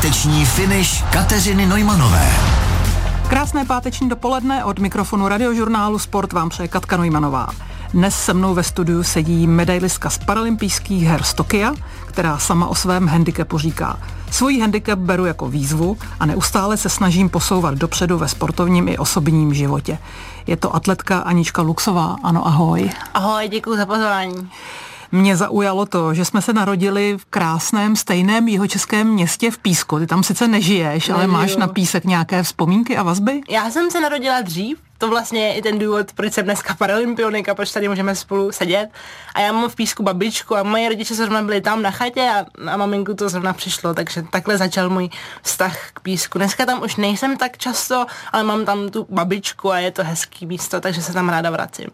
Páteční finish Kateřiny Nojmanové. Krásné páteční dopoledne od mikrofonu radiožurnálu Sport vám přeje Katka Nojmanová. Dnes se mnou ve studiu sedí medailistka z paralympijských her z Tokia, která sama o svém handicapu říká. Svůj handicap beru jako výzvu a neustále se snažím posouvat dopředu ve sportovním i osobním životě. Je to atletka Anička Luxová. Ano, ahoj. Ahoj, děkuji za pozvání. Mě zaujalo to, že jsme se narodili v krásném stejném jihočeském městě v Písku. Ty tam sice nežiješ, Nežiju. ale máš na Písek nějaké vzpomínky a vazby? Já jsem se narodila dřív, to vlastně je i ten důvod, proč jsem dneska paralympionik a proč tady můžeme spolu sedět. A já mám v Písku babičku a moje rodiče zrovna byli tam na chatě a, a maminku to zrovna přišlo, takže takhle začal můj vztah k Písku. Dneska tam už nejsem tak často, ale mám tam tu babičku a je to hezký místo, takže se tam ráda vracím.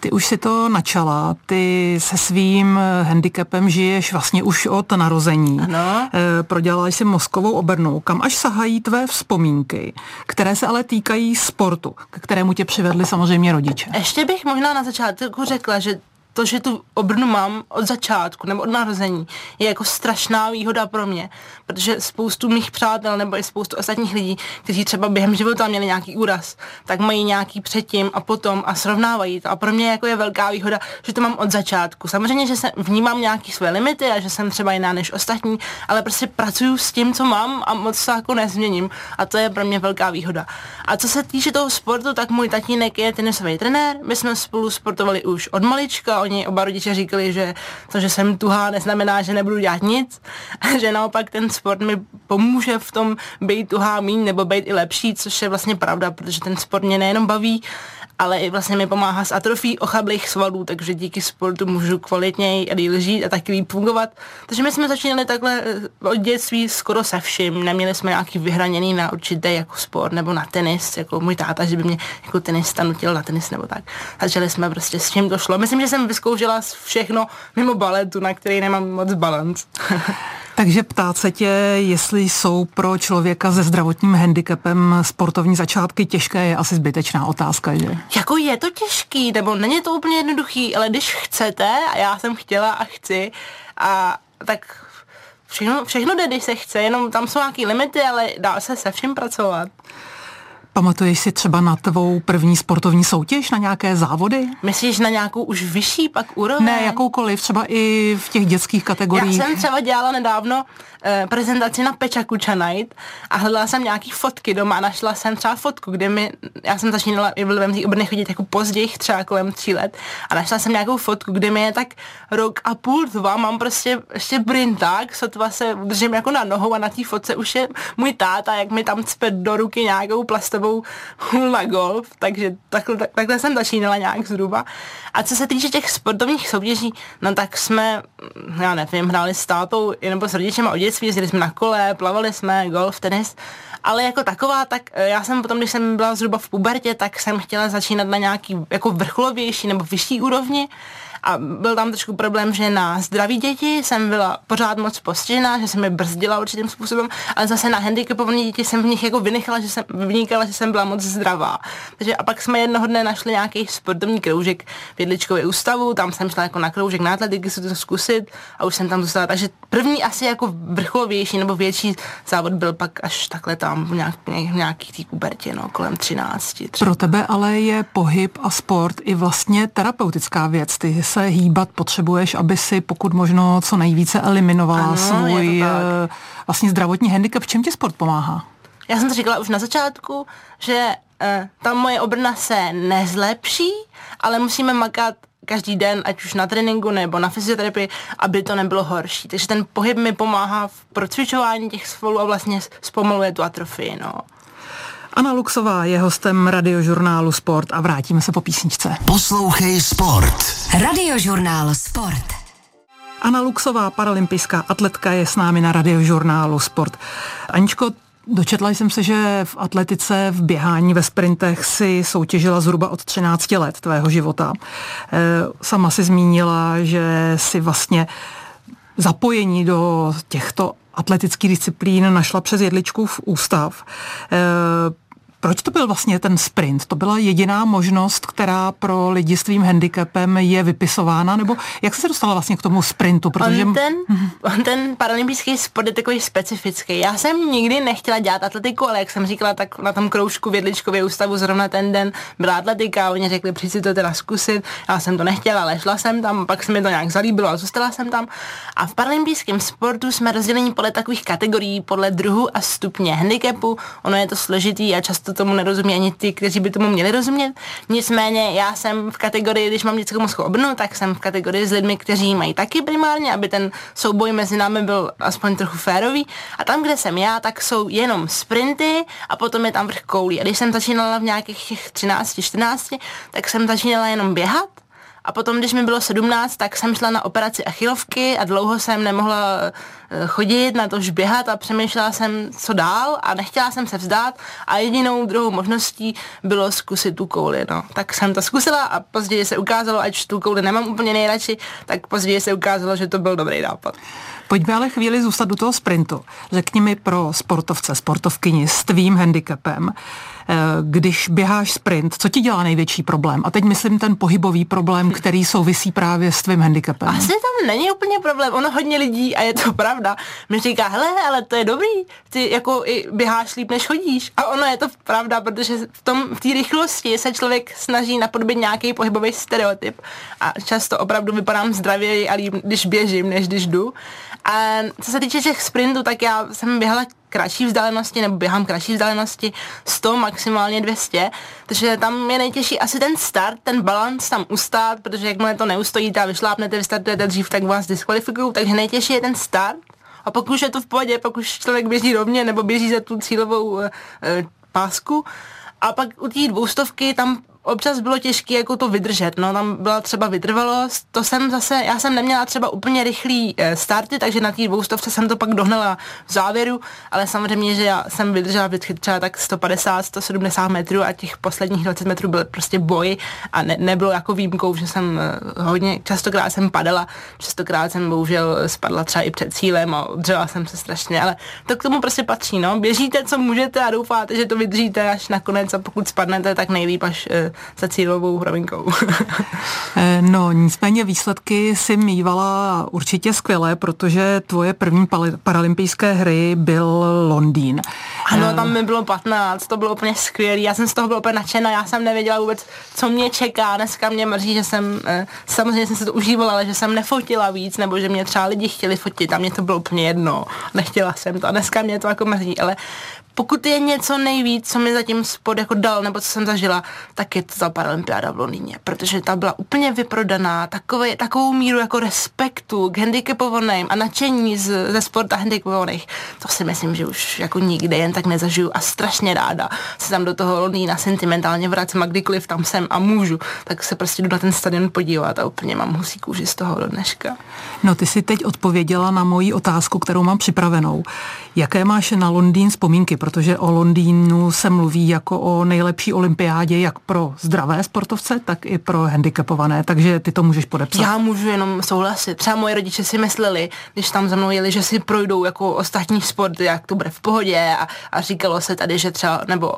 Ty už si to načala, ty se svým eh, handicapem žiješ vlastně už od narození. Ano. E, prodělala jsi mozkovou obrnou, kam až sahají tvé vzpomínky, které se ale týkají sportu, k kterému tě přivedli samozřejmě rodiče. Ještě bych možná na začátku řekla, že to, že tu obrnu mám od začátku nebo od narození, je jako strašná výhoda pro mě, protože spoustu mých přátel nebo i spoustu ostatních lidí, kteří třeba během života měli nějaký úraz, tak mají nějaký předtím a potom a srovnávají to. A pro mě jako je velká výhoda, že to mám od začátku. Samozřejmě, že se vnímám nějaký své limity a že jsem třeba jiná než ostatní, ale prostě pracuju s tím, co mám a moc to jako nezměním. A to je pro mě velká výhoda. A co se týče toho sportu, tak můj tatínek je tenisový trenér. My jsme spolu sportovali už od malička, oni oba rodiče říkali, že to, že jsem tuhá, neznamená, že nebudu dělat nic, že naopak ten sport mi pomůže v tom být tuhá míň nebo být i lepší, což je vlastně pravda, protože ten sport mě nejenom baví, ale i vlastně mi pomáhá s atrofí ochablých svalů, takže díky sportu můžu kvalitněji a díl žít a taky líp fungovat. Takže my jsme začínali takhle eh, od dětství skoro se vším. Neměli jsme nějaký vyhraněný na určitý jako sport nebo na tenis, jako můj táta, že by mě jako tenista nutil na tenis nebo tak. Začali jsme prostě s čím to šlo. Myslím, že jsem vyzkoušela všechno mimo baletu, na který nemám moc balans. Takže ptát se tě, jestli jsou pro člověka se zdravotním handicapem sportovní začátky těžké, je asi zbytečná otázka, že? Jako je to těžký, nebo není to úplně jednoduchý, ale když chcete, a já jsem chtěla a chci, a tak všechno, všechno jde, když se chce, jenom tam jsou nějaký limity, ale dá se se vším pracovat. Pamatuješ si třeba na tvou první sportovní soutěž, na nějaké závody? Myslíš na nějakou už vyšší pak úroveň? Ne, jakoukoliv, třeba i v těch dětských kategoriích. Já jsem třeba dělala nedávno eh, prezentaci na Peča Kucha Night a hledala jsem nějaký fotky doma a našla jsem třeba fotku, kde mi, já jsem začínala i v té obrny chodit jako později, třeba kolem tří let a našla jsem nějakou fotku, kde mi je tak rok a půl, dva, mám prostě ještě brinták, sotva se držím jako na nohou a na té fotce už je můj táta, jak mi tam cpe do ruky nějakou plastovou sebou na golf, takže takhle, tak, takhle jsem začínala nějak zhruba. A co se týče těch sportovních soutěží, no tak jsme, já nevím, hráli s tátou nebo s rodičem o dětství, jezdili jsme na kole, plavali jsme, golf, tenis, ale jako taková, tak eh, já jsem potom, když jsem byla zhruba v pubertě, tak jsem chtěla začínat na nějaký jako vrcholovější nebo vyšší úrovni a byl tam trošku problém, že na zdraví děti jsem byla pořád moc postižená, že jsem je brzdila určitým způsobem, ale zase na handicapované děti jsem v nich jako vynikala, že jsem, vynikala, že jsem byla moc zdravá. Takže a pak jsme jednoho dne našli nějaký sportovní kroužek v Jedličkově ústavu, tam jsem šla jako na kroužek na atletiky si to zkusit a už jsem tam zůstala. Takže první asi jako vrcholovější nebo větší závod byl pak až takhle tam v nějak, nějaký tý pubertě, no, kolem 13. Třeba. Pro tebe ale je pohyb a sport i vlastně terapeutická věc. Ty se hýbat potřebuješ, aby si pokud možno co nejvíce eliminovala ano, svůj eh, vlastně zdravotní handicap. V čem ti sport pomáhá? Já jsem to říkala už na začátku, že uh, ta moje obrna se nezlepší, ale musíme makat každý den, ať už na tréninku nebo na fyzioterapii, aby to nebylo horší. Takže ten pohyb mi pomáhá v procvičování těch svalů a vlastně zpomaluje tu atrofii. No. Anna Luxová je hostem radiožurnálu Sport a vrátíme se po písničce. Poslouchej Sport. Radiožurnál Sport. Anna Luxová, paralympijská atletka, je s námi na radiožurnálu Sport. Aničko, Dočetla jsem se, že v atletice, v běhání, ve sprintech si soutěžila zhruba od 13 let tvého života. Eh, sama si zmínila, že si vlastně zapojení do těchto atletických disciplín našla přes jedličku v ústav. Proč to byl vlastně ten sprint? To byla jediná možnost, která pro lidi s tvým handicapem je vypisována? Nebo jak se dostala vlastně k tomu sprintu? Protože... On, ten, on ten paralympijský sport je takový specifický. Já jsem nikdy nechtěla dělat atletiku, ale jak jsem říkala, tak na tom kroužku v Jedličkově ústavu zrovna ten den byla atletika. Oni řekli, přijď si to teda zkusit. Já jsem to nechtěla, ale šla jsem tam, pak se mi to nějak zalíbilo a zůstala jsem tam. A v paralympijském sportu jsme rozděleni podle takových kategorií, podle druhu a stupně handicapu. Ono je to složitý a často tomu nerozumí ani ty, kteří by tomu měli rozumět. Nicméně já jsem v kategorii, když mám dětskou mozku obnu, tak jsem v kategorii s lidmi, kteří mají taky primárně, aby ten souboj mezi námi byl aspoň trochu férový. A tam, kde jsem já, tak jsou jenom sprinty a potom je tam vrch koulí. A když jsem začínala v nějakých těch 13, 14, tak jsem začínala jenom běhat a potom, když mi bylo 17, tak jsem šla na operaci achilovky a dlouho jsem nemohla chodit, na to už běhat a přemýšlela jsem, co dál a nechtěla jsem se vzdát a jedinou druhou možností bylo zkusit tu kouli. No. Tak jsem to zkusila a později se ukázalo, ať tu kouli nemám úplně nejradši, tak později se ukázalo, že to byl dobrý nápad. Pojďme ale chvíli zůstat do toho sprintu. Řekni mi pro sportovce, sportovkyni s tvým handicapem, Eh, když běháš sprint, co ti dělá největší problém? A teď myslím ten pohybový problém, který souvisí právě s tvým handicapem. Asi tam není úplně problém. Ono hodně lidí, a je to pravda, mi říká, hele, ale to je dobrý, ty jako i běháš líp, než chodíš. A ono je to pravda, protože v tom v té rychlosti se člověk snaží napodobit nějaký pohybový stereotyp. A často opravdu vypadám zdravěji a líp, když běžím, než když jdu. A co se týče těch sprintů, tak já jsem běhala kratší vzdálenosti nebo běhám kratší vzdálenosti 100, maximálně 200, takže tam je nejtěžší asi ten start, ten balans tam ustát, protože jakmile to neustojíte a vyšlápnete, vystartujete dřív, tak vás diskvalifikují, takže nejtěžší je ten start a pokud je to v pohodě, pokud člověk běží rovně nebo běží za tu cílovou uh, pásku, a pak u té dvoustovky tam občas bylo těžké jako to vydržet, no tam byla třeba vytrvalost, to jsem zase, já jsem neměla třeba úplně rychlý e, starty, takže na té dvoustovce jsem to pak dohnala v závěru, ale samozřejmě, že já jsem vydržela vždycky třeba tak 150, 170 metrů a těch posledních 20 metrů byl prostě boj a ne, nebylo jako výjimkou, že jsem e, hodně, častokrát jsem padala, častokrát jsem bohužel spadla třeba i před cílem a dřela jsem se strašně, ale to k tomu prostě patří, no. Běžíte, co můžete a doufáte, že to vydržíte až nakonec a pokud spadnete, tak nejlíp až e, za cílovou hrovinkou. Eh, no, nicméně výsledky si mývala určitě skvělé, protože tvoje první paralympijské hry byl Londýn. Ano, eh, tam mi bylo 15, to bylo úplně skvělé, já jsem z toho byla úplně nadšená, já jsem nevěděla vůbec, co mě čeká, dneska mě mrzí, že jsem, eh, samozřejmě jsem se to užívala, ale že jsem nefotila víc, nebo že mě třeba lidi chtěli fotit a mě to bylo úplně jedno, nechtěla jsem to a dneska mě to jako mrzí, ale pokud je něco nejvíc, co mi zatím spod jako dal, nebo co jsem zažila, tak je to ta paralympiáda v Londýně, protože ta byla úplně vyprodaná, takové, takovou míru jako respektu k handicapovaným a nadšení z, ze sporta handicapovaných, to si myslím, že už jako nikde jen tak nezažiju a strašně ráda se tam do toho Londýna sentimentálně vracím a kdykoliv tam jsem a můžu, tak se prostě jdu na ten stadion podívat a úplně mám husí kůži z toho do dneška. No ty si teď odpověděla na moji otázku, kterou mám připravenou. Jaké máš na Londýn vzpomínky? Protože o Londýnu se mluví jako o nejlepší olympiádě jak pro zdravé sportovce, tak i pro handicapované, takže ty to můžeš podepsat. Já můžu jenom souhlasit. Třeba moje rodiče si mysleli, když tam za mnou jeli, že si projdou jako ostatní sporty, jak to bude v pohodě a, a říkalo se tady, že třeba, nebo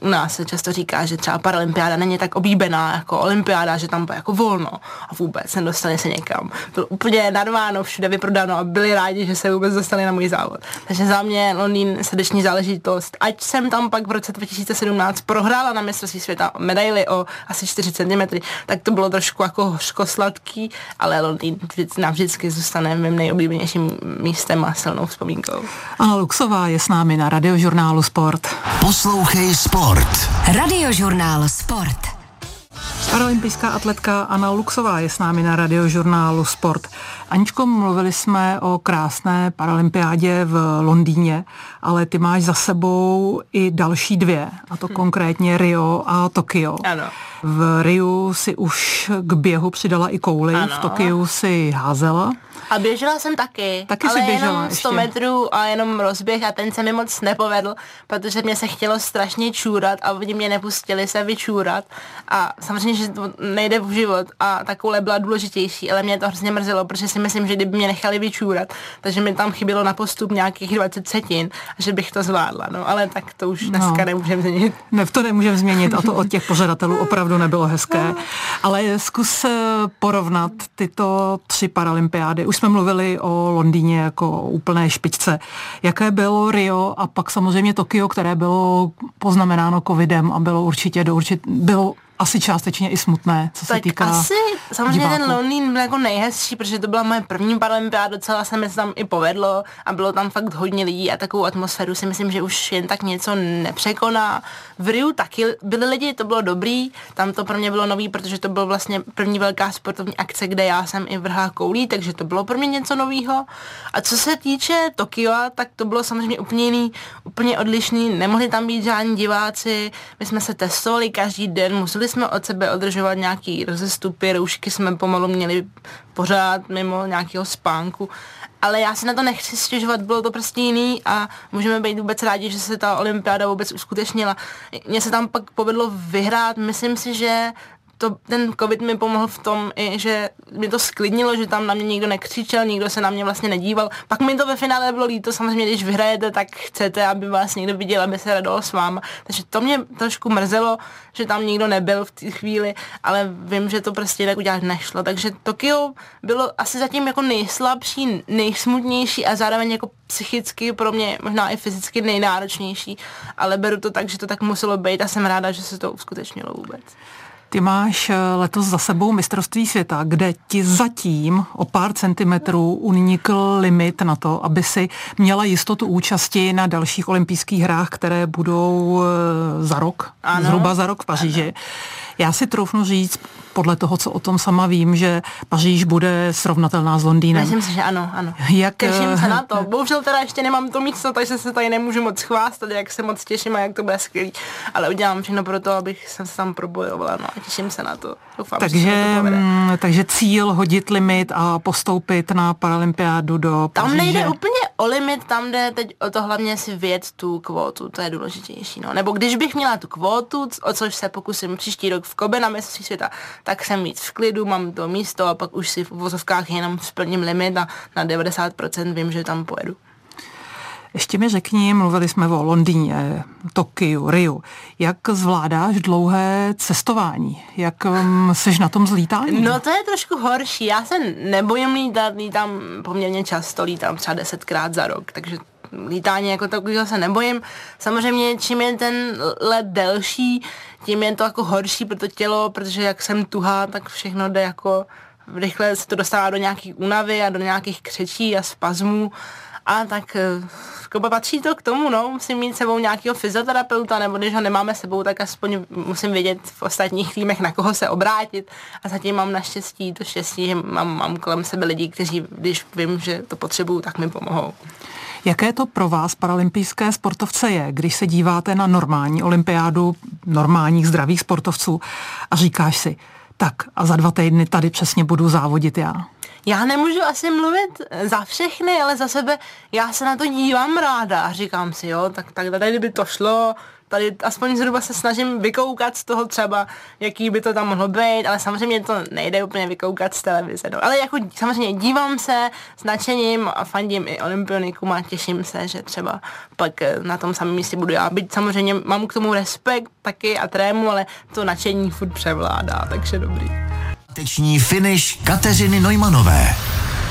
u nás se často říká, že třeba paralympiáda není tak oblíbená jako olympiáda, že tam bude jako volno a vůbec nedostali se někam. Byl úplně narváno, všude vyprodáno a byli rádi, že se vůbec dostali na můj závod. Takže za mě Londýn srdeční záleží záležitost. Ať jsem tam pak v roce 2017 prohrála na mistrovství světa medaily o asi 4 cm, tak to bylo trošku jako hořko sladký, ale Londýn navždycky zůstane mým nejoblíbenějším místem a silnou vzpomínkou. Anna Luxová je s námi na radiožurnálu Sport. Poslouchej Sport. Radiožurnál Sport. Paralympijská atletka Anna Luxová je s námi na radiožurnálu Sport. Aničko, mluvili jsme o krásné paralympiádě v Londýně, ale ty máš za sebou i další dvě, a to hmm. konkrétně Rio a Tokio. Ano. V Riu si už k běhu přidala i kouli, ano. v Tokiu si házela. A běžela jsem taky, taky ale běžela jenom 100 ještě. metrů a jenom rozběh a ten se mi moc nepovedl, protože mě se chtělo strašně čůrat a oni mě nepustili se vyčůrat a samozřejmě, že to nejde v život a ta koule byla důležitější, ale mě to hrozně mrzelo, protože si si myslím, že kdyby mě nechali vyčůrat, takže mi tam chybělo na postup nějakých 20 setin, a že bych to zvládla. No, ale tak to už dneska no. nemůžeme změnit. Ne, to nemůžeme změnit a to od těch pořadatelů opravdu nebylo hezké. Ale zkus eh, porovnat tyto tři paralympiády. Už jsme mluvili o Londýně jako o úplné špičce. Jaké bylo Rio a pak samozřejmě Tokio, které bylo poznamenáno covidem a bylo určitě do určit, bylo asi částečně i smutné, co tak se týká asi samozřejmě diváků. ten Londýn byl jako nejhezčí, protože to byla moje první paralympiáda, docela se mi to tam i povedlo a bylo tam fakt hodně lidí a takovou atmosféru si myslím, že už jen tak něco nepřekoná. V Riu taky byli lidi, to bylo dobrý, tam to pro mě bylo nový, protože to byl vlastně první velká sportovní akce, kde já jsem i vrhla koulí, takže to bylo pro mě něco novýho. A co se týče Tokio, tak to bylo samozřejmě úplně jiný, úplně odlišný, nemohli tam být žádní diváci, my jsme se testovali každý den, museli jsme od sebe održovat nějaký rozestupy, roušky jsme pomalu měli pořád mimo nějakého spánku. Ale já si na to nechci stěžovat, bylo to prostě jiný a můžeme být vůbec rádi, že se ta olympiáda vůbec uskutečnila. Mně se tam pak povedlo vyhrát, myslím si, že to, ten covid mi pomohl v tom, i, že mi to sklidnilo, že tam na mě nikdo nekřičel, nikdo se na mě vlastně nedíval. Pak mi to ve finále bylo líto, samozřejmě, když vyhrajete, tak chcete, aby vás někdo viděl, aby se radoval s váma. Takže to mě trošku mrzelo, že tam nikdo nebyl v té chvíli, ale vím, že to prostě tak udělat nešlo. Takže Tokio bylo asi zatím jako nejslabší, nejsmutnější a zároveň jako psychicky pro mě možná i fyzicky nejnáročnější, ale beru to tak, že to tak muselo být a jsem ráda, že se to uskutečnilo vůbec. Ty máš eh, letos za sebou mistrovství světa, kde ti zatím o pár centimetrů unikl limit na to, aby si měla jistotu účasti na dalších olympijských hrách, které budou eh, za rok, ano. zhruba za rok v Paříži. Ano. Já si troufnu říct, podle toho, co o tom sama vím, že Paříž bude srovnatelná s Londýnem. Myslím si, že ano, ano. Jak... Těším se na to. Bohužel teda ještě nemám to místo, takže se tady nemůžu moc chvástat, jak se moc těším a jak to bude skvělý. Ale udělám všechno pro to, abych se tam probojovala. No a těším se na to. Doufám, takže, že to mm, takže cíl hodit limit a postoupit na paralympiádu do Paříže. Tam nejde úplně o limit, tam jde teď o to hlavně si vědět tu kvótu, to je důležitější. No. Nebo když bych měla tu kvótu, o což se pokusím příští rok v Kobe na mistrovství světa, tak jsem víc v klidu, mám to místo a pak už si v vozovkách jenom splním limit a na 90% vím, že tam pojedu. Ještě mi řekni, mluvili jsme o Londýně, Tokiu, Riu. Jak zvládáš dlouhé cestování? Jak um, seš na tom zlítání? No to je trošku horší. Já se nebojím lítat, lítám poměrně často, lítám třeba desetkrát za rok, takže lítání jako takového se nebojím. Samozřejmě, čím je ten let delší, tím je to jako horší pro to tělo, protože jak jsem tuhá, tak všechno jde jako rychle se to dostává do nějakých únavy a do nějakých křečí a spazmů a tak jako patří to k tomu, no, musím mít sebou nějakého fyzioterapeuta, nebo když ho nemáme sebou, tak aspoň musím vědět v ostatních týmech, na koho se obrátit. A zatím mám naštěstí to štěstí, že mám, mám kolem sebe lidi, kteří, když vím, že to potřebuju, tak mi pomohou. Jaké to pro vás paralympijské sportovce je, když se díváte na normální olympiádu normálních zdravých sportovců a říkáš si, tak a za dva týdny tady přesně budu závodit já? Já nemůžu asi mluvit za všechny, ale za sebe já se na to dívám ráda a říkám si, jo, tak, tak tady kdyby to šlo, tady aspoň zhruba se snažím vykoukat z toho třeba, jaký by to tam mohlo být, ale samozřejmě to nejde úplně vykoukat z televize. No. Ale jako samozřejmě dívám se s nadšením a fandím i olympionikům a těším se, že třeba pak eh, na tom samém místě budu já. Byť samozřejmě mám k tomu respekt taky a trému, ale to nadšení furt převládá, takže dobrý. Teční finish Kateřiny Nojmanové.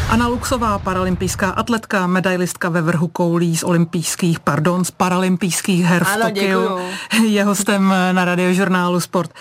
Anna Luxová, paralympijská atletka, medailistka ve vrhu koulí z olympijských, pardon, z paralympijských her v ano, Tokiu, je hostem na radiožurnálu Sport.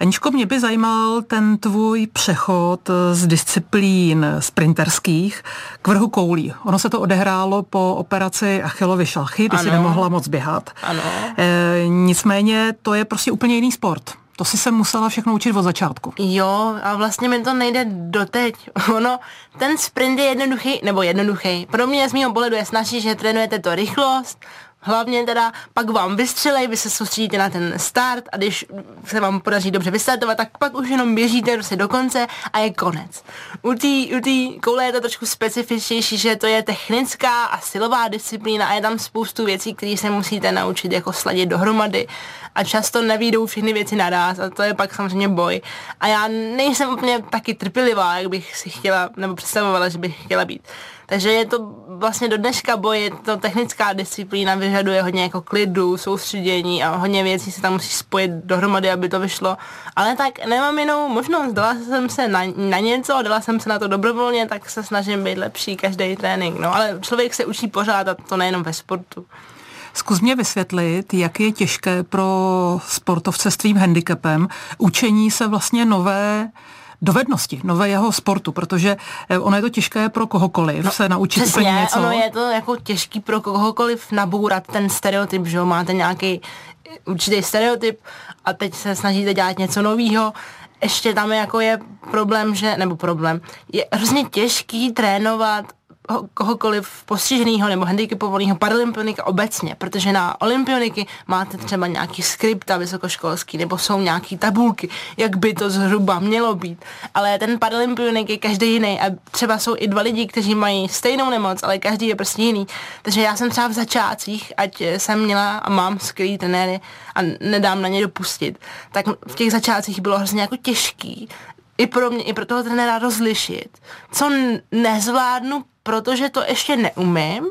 Aničko, mě by zajímal ten tvůj přechod z disciplín sprinterských k vrhu koulí. Ono se to odehrálo po operaci Achillovy šlachy, kdy ano. si nemohla moc běhat. Ano. E, nicméně to je prostě úplně jiný sport. To si se musela všechno učit od začátku. Jo, a vlastně mi to nejde doteď. Ono, ten sprint je jednoduchý, nebo jednoduchý. Pro mě z mého pohledu je snaží, že trénujete to rychlost, hlavně teda pak vám vystřelej, vy se soustředíte na ten start a když se vám podaří dobře vystartovat, tak pak už jenom běžíte prostě do konce a je konec. U té u koule je to trošku specifičnější, že to je technická a silová disciplína a je tam spoustu věcí, které se musíte naučit jako sladit dohromady a často nevídou všechny věci naraz a to je pak samozřejmě boj. A já nejsem úplně taky trpělivá, jak bych si chtěla, nebo představovala, že bych chtěla být. Takže je to vlastně do dneška boj, to technická disciplína, vyžaduje hodně jako klidu, soustředění a hodně věcí se tam musí spojit dohromady, aby to vyšlo. Ale tak nemám jinou možnost, dala jsem se na, na něco, dala jsem se na to dobrovolně, tak se snažím být lepší každý trénink. No ale člověk se učí pořád a to nejenom ve sportu. Zkus mě vysvětlit, jak je těžké pro sportovce s tvým handicapem učení se vlastně nové dovednosti nového sportu, protože eh, ono je to těžké pro kohokoliv no, se naučit přesně, úplně něco. ono je to jako těžký pro kohokoliv nabourat ten stereotyp, že jo, máte nějaký určitý stereotyp a teď se snažíte dělat něco nového, ještě tam jako je problém, že, nebo problém, je hrozně těžký trénovat kohokoliv postiženého nebo handicapovaného paralympionika obecně, protože na olympioniky máte třeba nějaký skripta vysokoškolský nebo jsou nějaký tabulky, jak by to zhruba mělo být. Ale ten paralympionik je každý jiný a třeba jsou i dva lidi, kteří mají stejnou nemoc, ale každý je prostě jiný. Takže já jsem třeba v začátcích, ať jsem měla a mám skvělý trenéry a nedám na ně dopustit, tak v těch začátcích bylo hrozně jako těžký i pro mě, i pro toho trenéra rozlišit, co nezvládnu protože to ještě neumím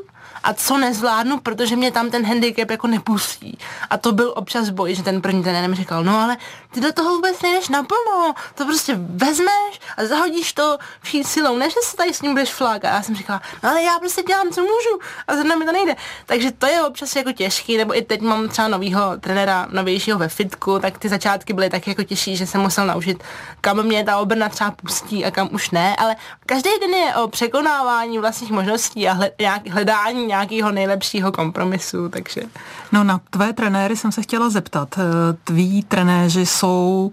a co nezvládnu, protože mě tam ten handicap jako nepustí. A to byl občas boj, že ten první ten říkal, no ale ty do toho vůbec nejdeš naplno, to prostě vezmeš a zahodíš to vší silou, než se tady s ním budeš flák. A já jsem říkala, no ale já prostě dělám, co můžu a zrovna mi to nejde. Takže to je občas jako těžký, nebo i teď mám třeba novýho trenéra, novějšího ve fitku, tak ty začátky byly tak jako těžší, že jsem musel naučit, kam mě ta obrna třeba pustí a kam už ne, ale každý den je o překonávání vlastních možností a hledání nějakého nejlepšího kompromisu, takže... No na tvé trenéry jsem se chtěla zeptat. Eh, tví trenéři jsou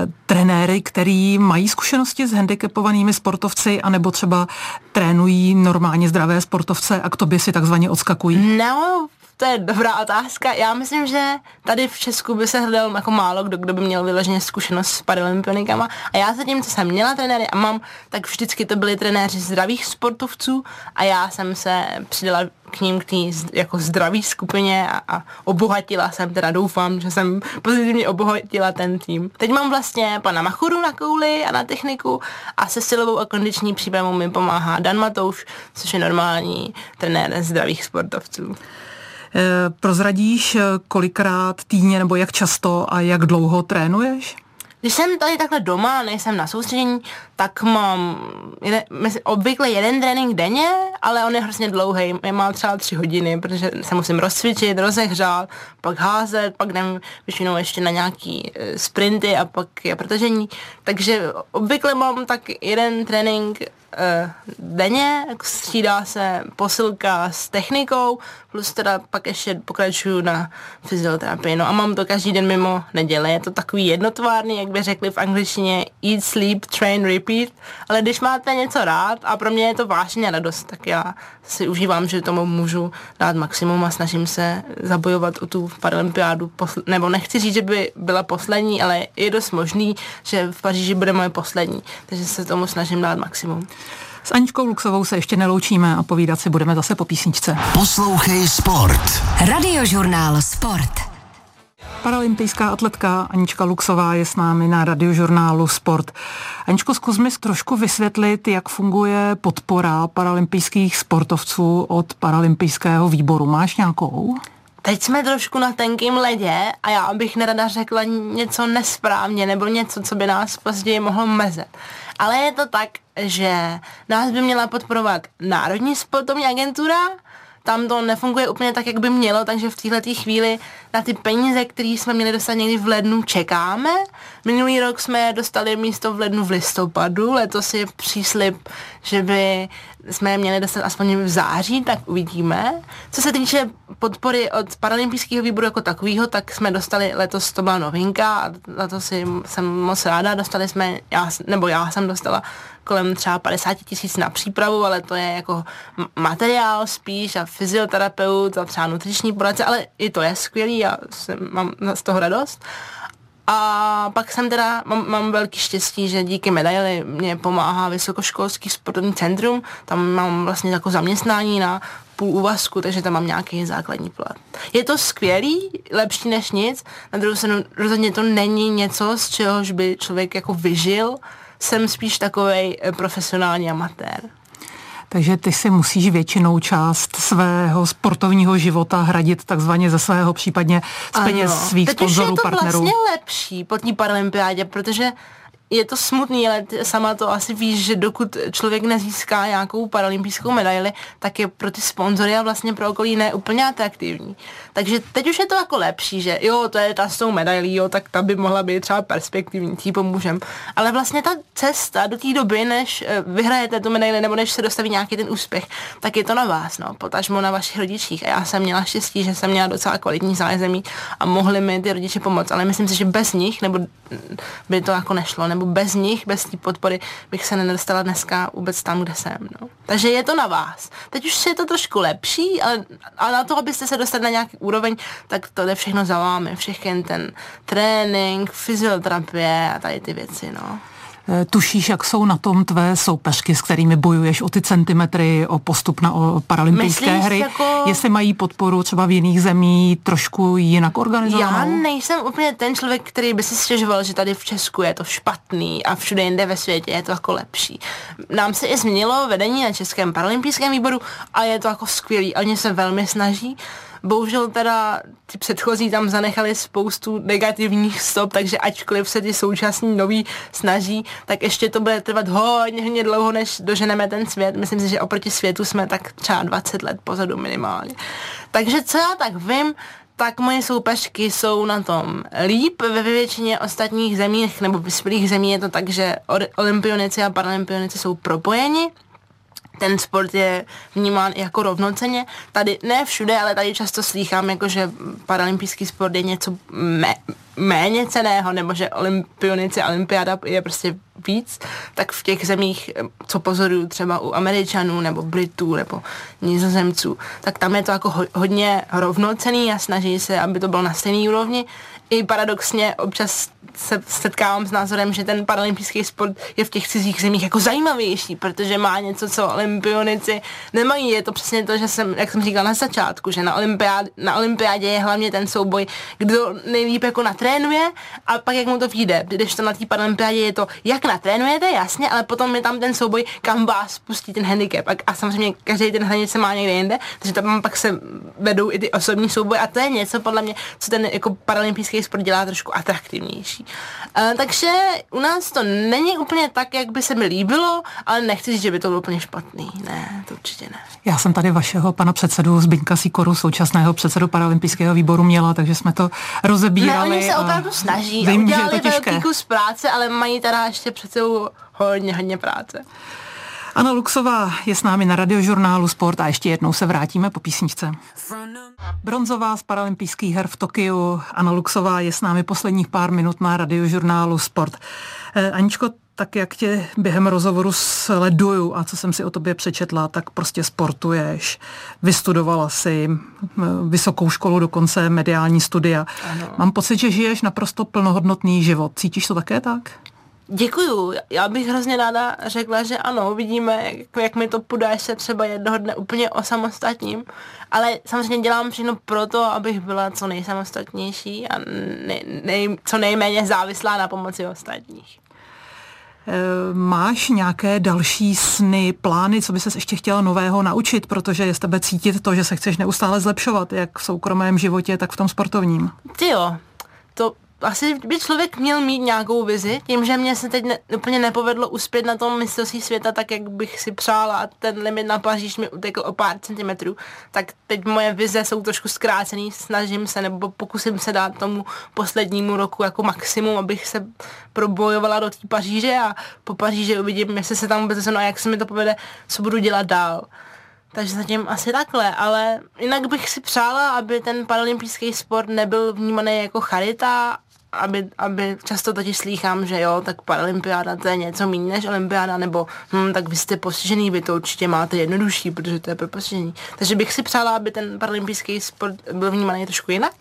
eh, trenéry, který mají zkušenosti s handicapovanými sportovci, anebo třeba trénují normálně zdravé sportovce a k tobě si takzvaně odskakují? No, to je dobrá otázka. Já myslím, že tady v Česku by se hledal jako málo kdo, kdo by měl vyloženě zkušenost s paralympionikama. A já zatím, co jsem měla trenéry a mám, tak vždycky to byli trenéři zdravých sportovců a já jsem se přidala k ním k té jako zdraví skupině a, a obohatila jsem, teda doufám, že jsem pozitivně obohatila ten tým. Teď mám vlastně pana Machuru na kouli a na techniku a se silovou a kondiční přípravou mi pomáhá Dan Matouš, což je normální trenér zdravých sportovců. Eh, prozradíš, eh, kolikrát týdně nebo jak často a jak dlouho trénuješ? Když jsem tady takhle doma, nejsem na soustředění, tak mám jeden, obvykle jeden trénink denně, ale on je hrozně dlouhý. Mám třeba tři hodiny, protože se musím rozcvičit, rozehřát, pak házet, pak jdem většinou ještě na nějaký eh, sprinty a pak je protažení. Takže obvykle mám tak jeden trénink uh, denně, střídá se posilka s technikou, plus teda pak ještě pokračuju na fyzioterapii. No a mám to každý den mimo neděle. Je to takový jednotvárný, jak by řekli v angličtině eat, sleep, train, repeat. Ale když máte něco rád a pro mě je to vážně radost, tak já si užívám, že tomu můžu dát maximum a snažím se zabojovat o tu paralympiádu. Posl- nebo nechci říct, že by byla poslední, ale je dost možný, že v bude moje poslední. Takže se tomu snažím dát maximum. S Aničkou Luxovou se ještě neloučíme a povídat si budeme zase po písničce. Poslouchej Sport. Radiožurnál Sport. Paralympijská atletka Anička Luxová je s námi na radiožurnálu Sport. Aničko, zkus mi trošku vysvětlit, jak funguje podpora paralympijských sportovců od paralympijského výboru. Máš nějakou? Teď jsme trošku na tenkým ledě a já bych nerada řekla něco nesprávně nebo něco, co by nás později mohlo mezet. Ale je to tak, že nás by měla podporovat Národní sportovní agentura, tam to nefunguje úplně tak, jak by mělo, takže v této chvíli na ty peníze, které jsme měli dostat někdy v lednu, čekáme. Minulý rok jsme dostali místo v lednu v listopadu, letos je příslip, že by jsme je měli dostat aspoň v září, tak uvidíme. Co se týče podpory od paralympijského výboru jako takového, tak jsme dostali letos, to byla novinka a za to si jsem moc ráda, dostali jsme, já, nebo já jsem dostala kolem třeba 50 tisíc na přípravu, ale to je jako materiál spíš a fyzioterapeut a třeba nutriční poradce, ale i to je skvělý a jsem, mám z toho radost. A pak jsem teda, mám, mám velký štěstí, že díky medaili mě pomáhá Vysokoškolský sportovní centrum, tam mám vlastně jako zaměstnání na půl úvazku, takže tam mám nějaký základní plat. Je to skvělý, lepší než nic, na druhou stranu rozhodně to není něco, z čehož by člověk jako vyžil, jsem spíš takový eh, profesionální amatér. Takže ty si musíš většinou část svého sportovního života hradit takzvaně ze svého, případně z peněz ano. svých Teď sponzorů, je to partnerů. vlastně lepší po té paralympiádě, protože je to smutný, ale sama to asi víš, že dokud člověk nezíská nějakou paralympijskou medaili, tak je pro ty sponzory a vlastně pro okolí ne úplně atraktivní. Takže teď už je to jako lepší, že jo, to je ta s tou medailí, jo, tak ta by mohla být třeba perspektivní, tí pomůžem. Ale vlastně ta cesta do té doby, než eh, vyhrajete tu medaili nebo než se dostaví nějaký ten úspěch, tak je to na vás, no, potažmo na vašich rodičích. A já jsem měla štěstí, že jsem měla docela kvalitní zázemí a mohli mi ty rodiče pomoct, ale myslím si, že bez nich nebo by to jako nešlo, nebo bez nich, bez té podpory bych se nedostala dneska vůbec tam, kde jsem. No. Takže je to na vás. Teď už je to trošku lepší, ale a na to, abyste se dostali na nějaký úroveň, tak to jde všechno za vámi. Všechny ten trénink, fyzioterapie a tady ty věci. No. Eh, tušíš, jak jsou na tom tvé soupeřky, s kterými bojuješ o ty centimetry, o postup na o paralympijské Myslíš, hry? jako- Jestli mají podporu třeba v jiných zemí trošku jinak organizovanou? Já nejsem úplně ten člověk, který by si stěžoval, že tady v Česku je to špatný a všude jinde ve světě je to jako lepší. Nám se i změnilo vedení na Českém paralympijském výboru a je to jako skvělý. Oni se velmi snaží. Bohužel teda ty předchozí tam zanechali spoustu negativních stop, takže ačkoliv se ty současní noví snaží, tak ještě to bude trvat hodně, hodně dlouho, než doženeme ten svět. Myslím si, že oproti světu jsme tak třeba 20 let pozadu minimálně. Takže co já tak vím, tak moje soupeřky jsou na tom líp. Ve většině ostatních zemích nebo vyspělých zemí je to tak, že olympionici a paralympionici jsou propojeni ten sport je vnímán jako rovnoceně. Tady ne všude, ale tady často slýchám, jako že paralympijský sport je něco mé, méně ceného, nebo že olympionici olympiáda je prostě víc, tak v těch zemích, co pozoruju třeba u Američanů, nebo Britů, nebo Nizozemců, tak tam je to jako ho, hodně rovnocený a snaží se, aby to bylo na stejné úrovni. I paradoxně občas se setkávám s názorem, že ten paralympijský sport je v těch cizích zemích jako zajímavější, protože má něco, co olympionici nemají. Je to přesně to, že jsem, jak jsem říkal na začátku, že na, olympiád, na olympiádě je hlavně ten souboj, kdo nejlíp jako natrénuje a pak jak mu to vyjde. Když to na té paralympiádě je to, jak natrénujete, jasně, ale potom je tam ten souboj, kam vás pustí ten handicap. A, a samozřejmě každý ten hranice má někde jinde, takže tam pak se vedou i ty osobní souboje a to je něco podle mě, co ten jako paralympijský sport dělá trošku atraktivnější. Uh, takže u nás to není úplně tak, jak by se mi líbilo, ale nechci říct, že by to bylo úplně špatný. Ne, to určitě ne. Já jsem tady vašeho pana předsedu Zbyňka Sikoru, současného předsedu paralympijského výboru měla, takže jsme to rozebírali. Ne, oni se opravdu snaží vím, že je udělali to těžké. velký kus práce, ale mají teda ještě před sebou hodně, hodně práce. Anna Luxová je s námi na radiožurnálu Sport a ještě jednou se vrátíme po písničce. Bronzová z paralympijských her v Tokiu. Anna Luxová je s námi posledních pár minut na radiožurnálu Sport. Eh, Aničko, tak jak tě během rozhovoru sleduju a co jsem si o tobě přečetla, tak prostě sportuješ. Vystudovala si vysokou školu, dokonce mediální studia. Ano. Mám pocit, že žiješ naprosto plnohodnotný život. Cítíš to také tak? Děkuju. Já bych hrozně ráda řekla, že ano, vidíme, jak, jak mi to půjde, až se třeba jednoho dne úplně osamostatním. Ale samozřejmě dělám všechno proto, abych byla co nejsamostatnější a nej, nej, co nejméně závislá na pomoci ostatních. Eh, Máš nějaké další sny, plány, co by ses ještě chtěla nového naučit, protože je z tebe cítit to, že se chceš neustále zlepšovat, jak v soukromém životě, tak v tom sportovním. Ty jo, to asi by člověk měl mít nějakou vizi, tím, že mě se teď ne, úplně nepovedlo uspět na tom mistrovství světa tak, jak bych si přála a ten limit na Paříž mi utekl o pár centimetrů, tak teď moje vize jsou trošku zkrácený, snažím se nebo pokusím se dát tomu poslednímu roku jako maximum, abych se probojovala do té Paříže a po Paříži uvidím, jestli se tam vůbec dostanu a jak se mi to povede, co budu dělat dál. Takže zatím asi takhle, ale jinak bych si přála, aby ten paralympijský sport nebyl vnímaný jako charita, aby, aby často totiž slýchám, že jo, tak paralympiáda to je něco méně než olympiáda, nebo hm, tak vy jste postižený, vy to určitě máte jednodušší, protože to je pro postižení. Takže bych si přála, aby ten paralympijský sport byl vnímaný trošku jinak,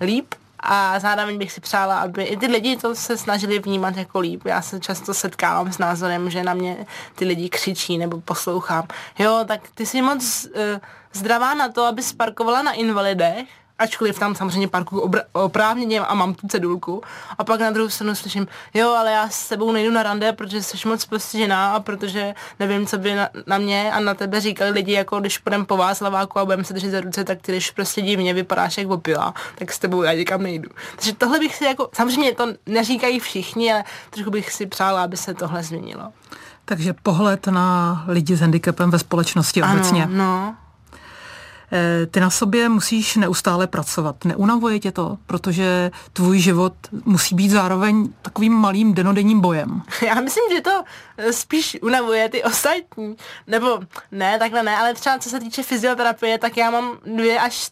líp, a zároveň bych si přála, aby i ty lidi to se snažili vnímat jako líp. Já se často setkávám s názorem, že na mě ty lidi křičí nebo poslouchám. Jo, tak ty jsi moc uh, zdravá na to, aby sparkovala na invalidech, ačkoliv tam samozřejmě parkuju oprávněně a mám tu cedulku. A pak na druhou stranu slyším, jo, ale já s tebou nejdu na rande, protože jsi moc postižená a protože nevím, co by na, na mě a na tebe říkali lidi, jako když půjdeme po vás laváku a budeme se držet za ruce, tak ty když prostě divně vypadáš jak opila, tak s tebou já nikam nejdu. Takže tohle bych si jako, samozřejmě to neříkají všichni, ale trošku bych si přála, aby se tohle změnilo. Takže pohled na lidi s handicapem ve společnosti ano, obecně. No, ty na sobě musíš neustále pracovat. Neunavuje tě to, protože tvůj život musí být zároveň takovým malým denodenním bojem. Já myslím, že to eh, spíš unavuje ty ostatní. Nebo ne, takhle ne, ale třeba co se týče fyzioterapie, tak já mám dvě až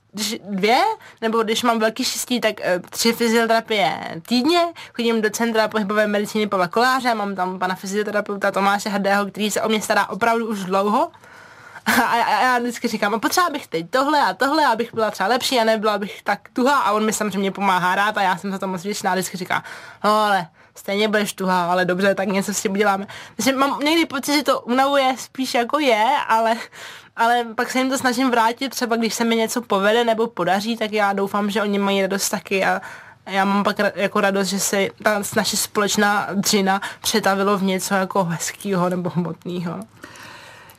dvě, nebo když mám velký štěstí, tak uh, tři fyzioterapie týdně. Chodím do centra pohybové medicíny Pavla Koláře, mám tam pana fyzioterapeuta Tomáše Hrdého, který se o mě stará opravdu už dlouho. A, a, a já vždycky říkám, a potřeba bych teď tohle a tohle, abych byla třeba lepší a nebyla bych tak tuhá a on mi samozřejmě pomáhá rád a já jsem za to moc vděčná, vždycky říká, no ale stejně budeš tuhá, ale dobře, tak něco s tím uděláme. Takže mám někdy pocit, že to unavuje spíš jako je, ale ale pak se jim to snažím vrátit, třeba když se mi něco povede nebo podaří, tak já doufám, že oni mají radost taky a já mám pak jako radost, že se ta naše společná dřina přetavilo v něco jako hezkého nebo hmotného.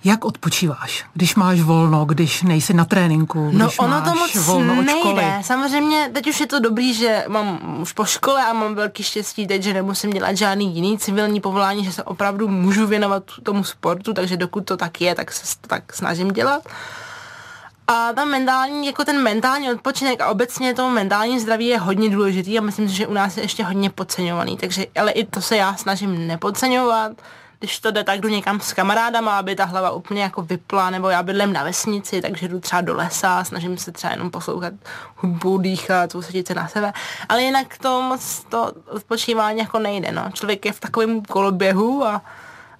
Jak odpočíváš, když máš volno, když nejsi na tréninku, no, když ono máš to moc volno od nejde. školy? Samozřejmě, teď už je to dobrý, že mám už po škole a mám velký štěstí teď, že nemusím dělat žádný jiný civilní povolání, že se opravdu můžu věnovat tomu sportu, takže dokud to tak je, tak se tak snažím dělat. A ta mentální, jako ten mentální odpočinek a obecně to mentální zdraví je hodně důležitý a myslím si, že u nás je ještě hodně podceňovaný, takže ale i to se já snažím nepodceňovat když to jde, tak jdu někam s kamarádama, aby ta hlava úplně jako vypla, nebo já bydlím na vesnici, takže jdu třeba do lesa, snažím se třeba jenom poslouchat hudbu, dýchat, soustředit se na sebe, ale jinak to moc to odpočívání jako nejde, no. Člověk je v takovém koloběhu a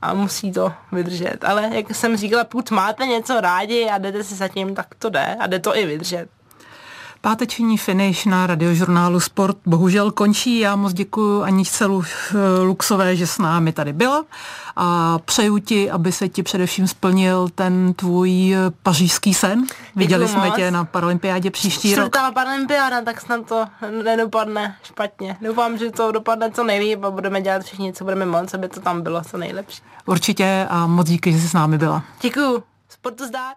a musí to vydržet. Ale jak jsem říkala, pokud máte něco rádi a jdete se zatím, tak to jde a jde to i vydržet. Páteční finish na radiožurnálu Sport bohužel končí. Já moc děkuji Aničce Luxové, že s námi tady byla a přeju ti, aby se ti především splnil ten tvůj pařížský sen. Viděli jsme moc. tě na Paralympiádě příští rok. Čtvrtá paralympiáda, tak snad to nedopadne špatně. Doufám, že to dopadne co nejlíp a budeme dělat všichni, co budeme moct, aby to tam bylo co nejlepší. Určitě a moc díky, že jsi s námi byla. Děkuju. Sportu zdát.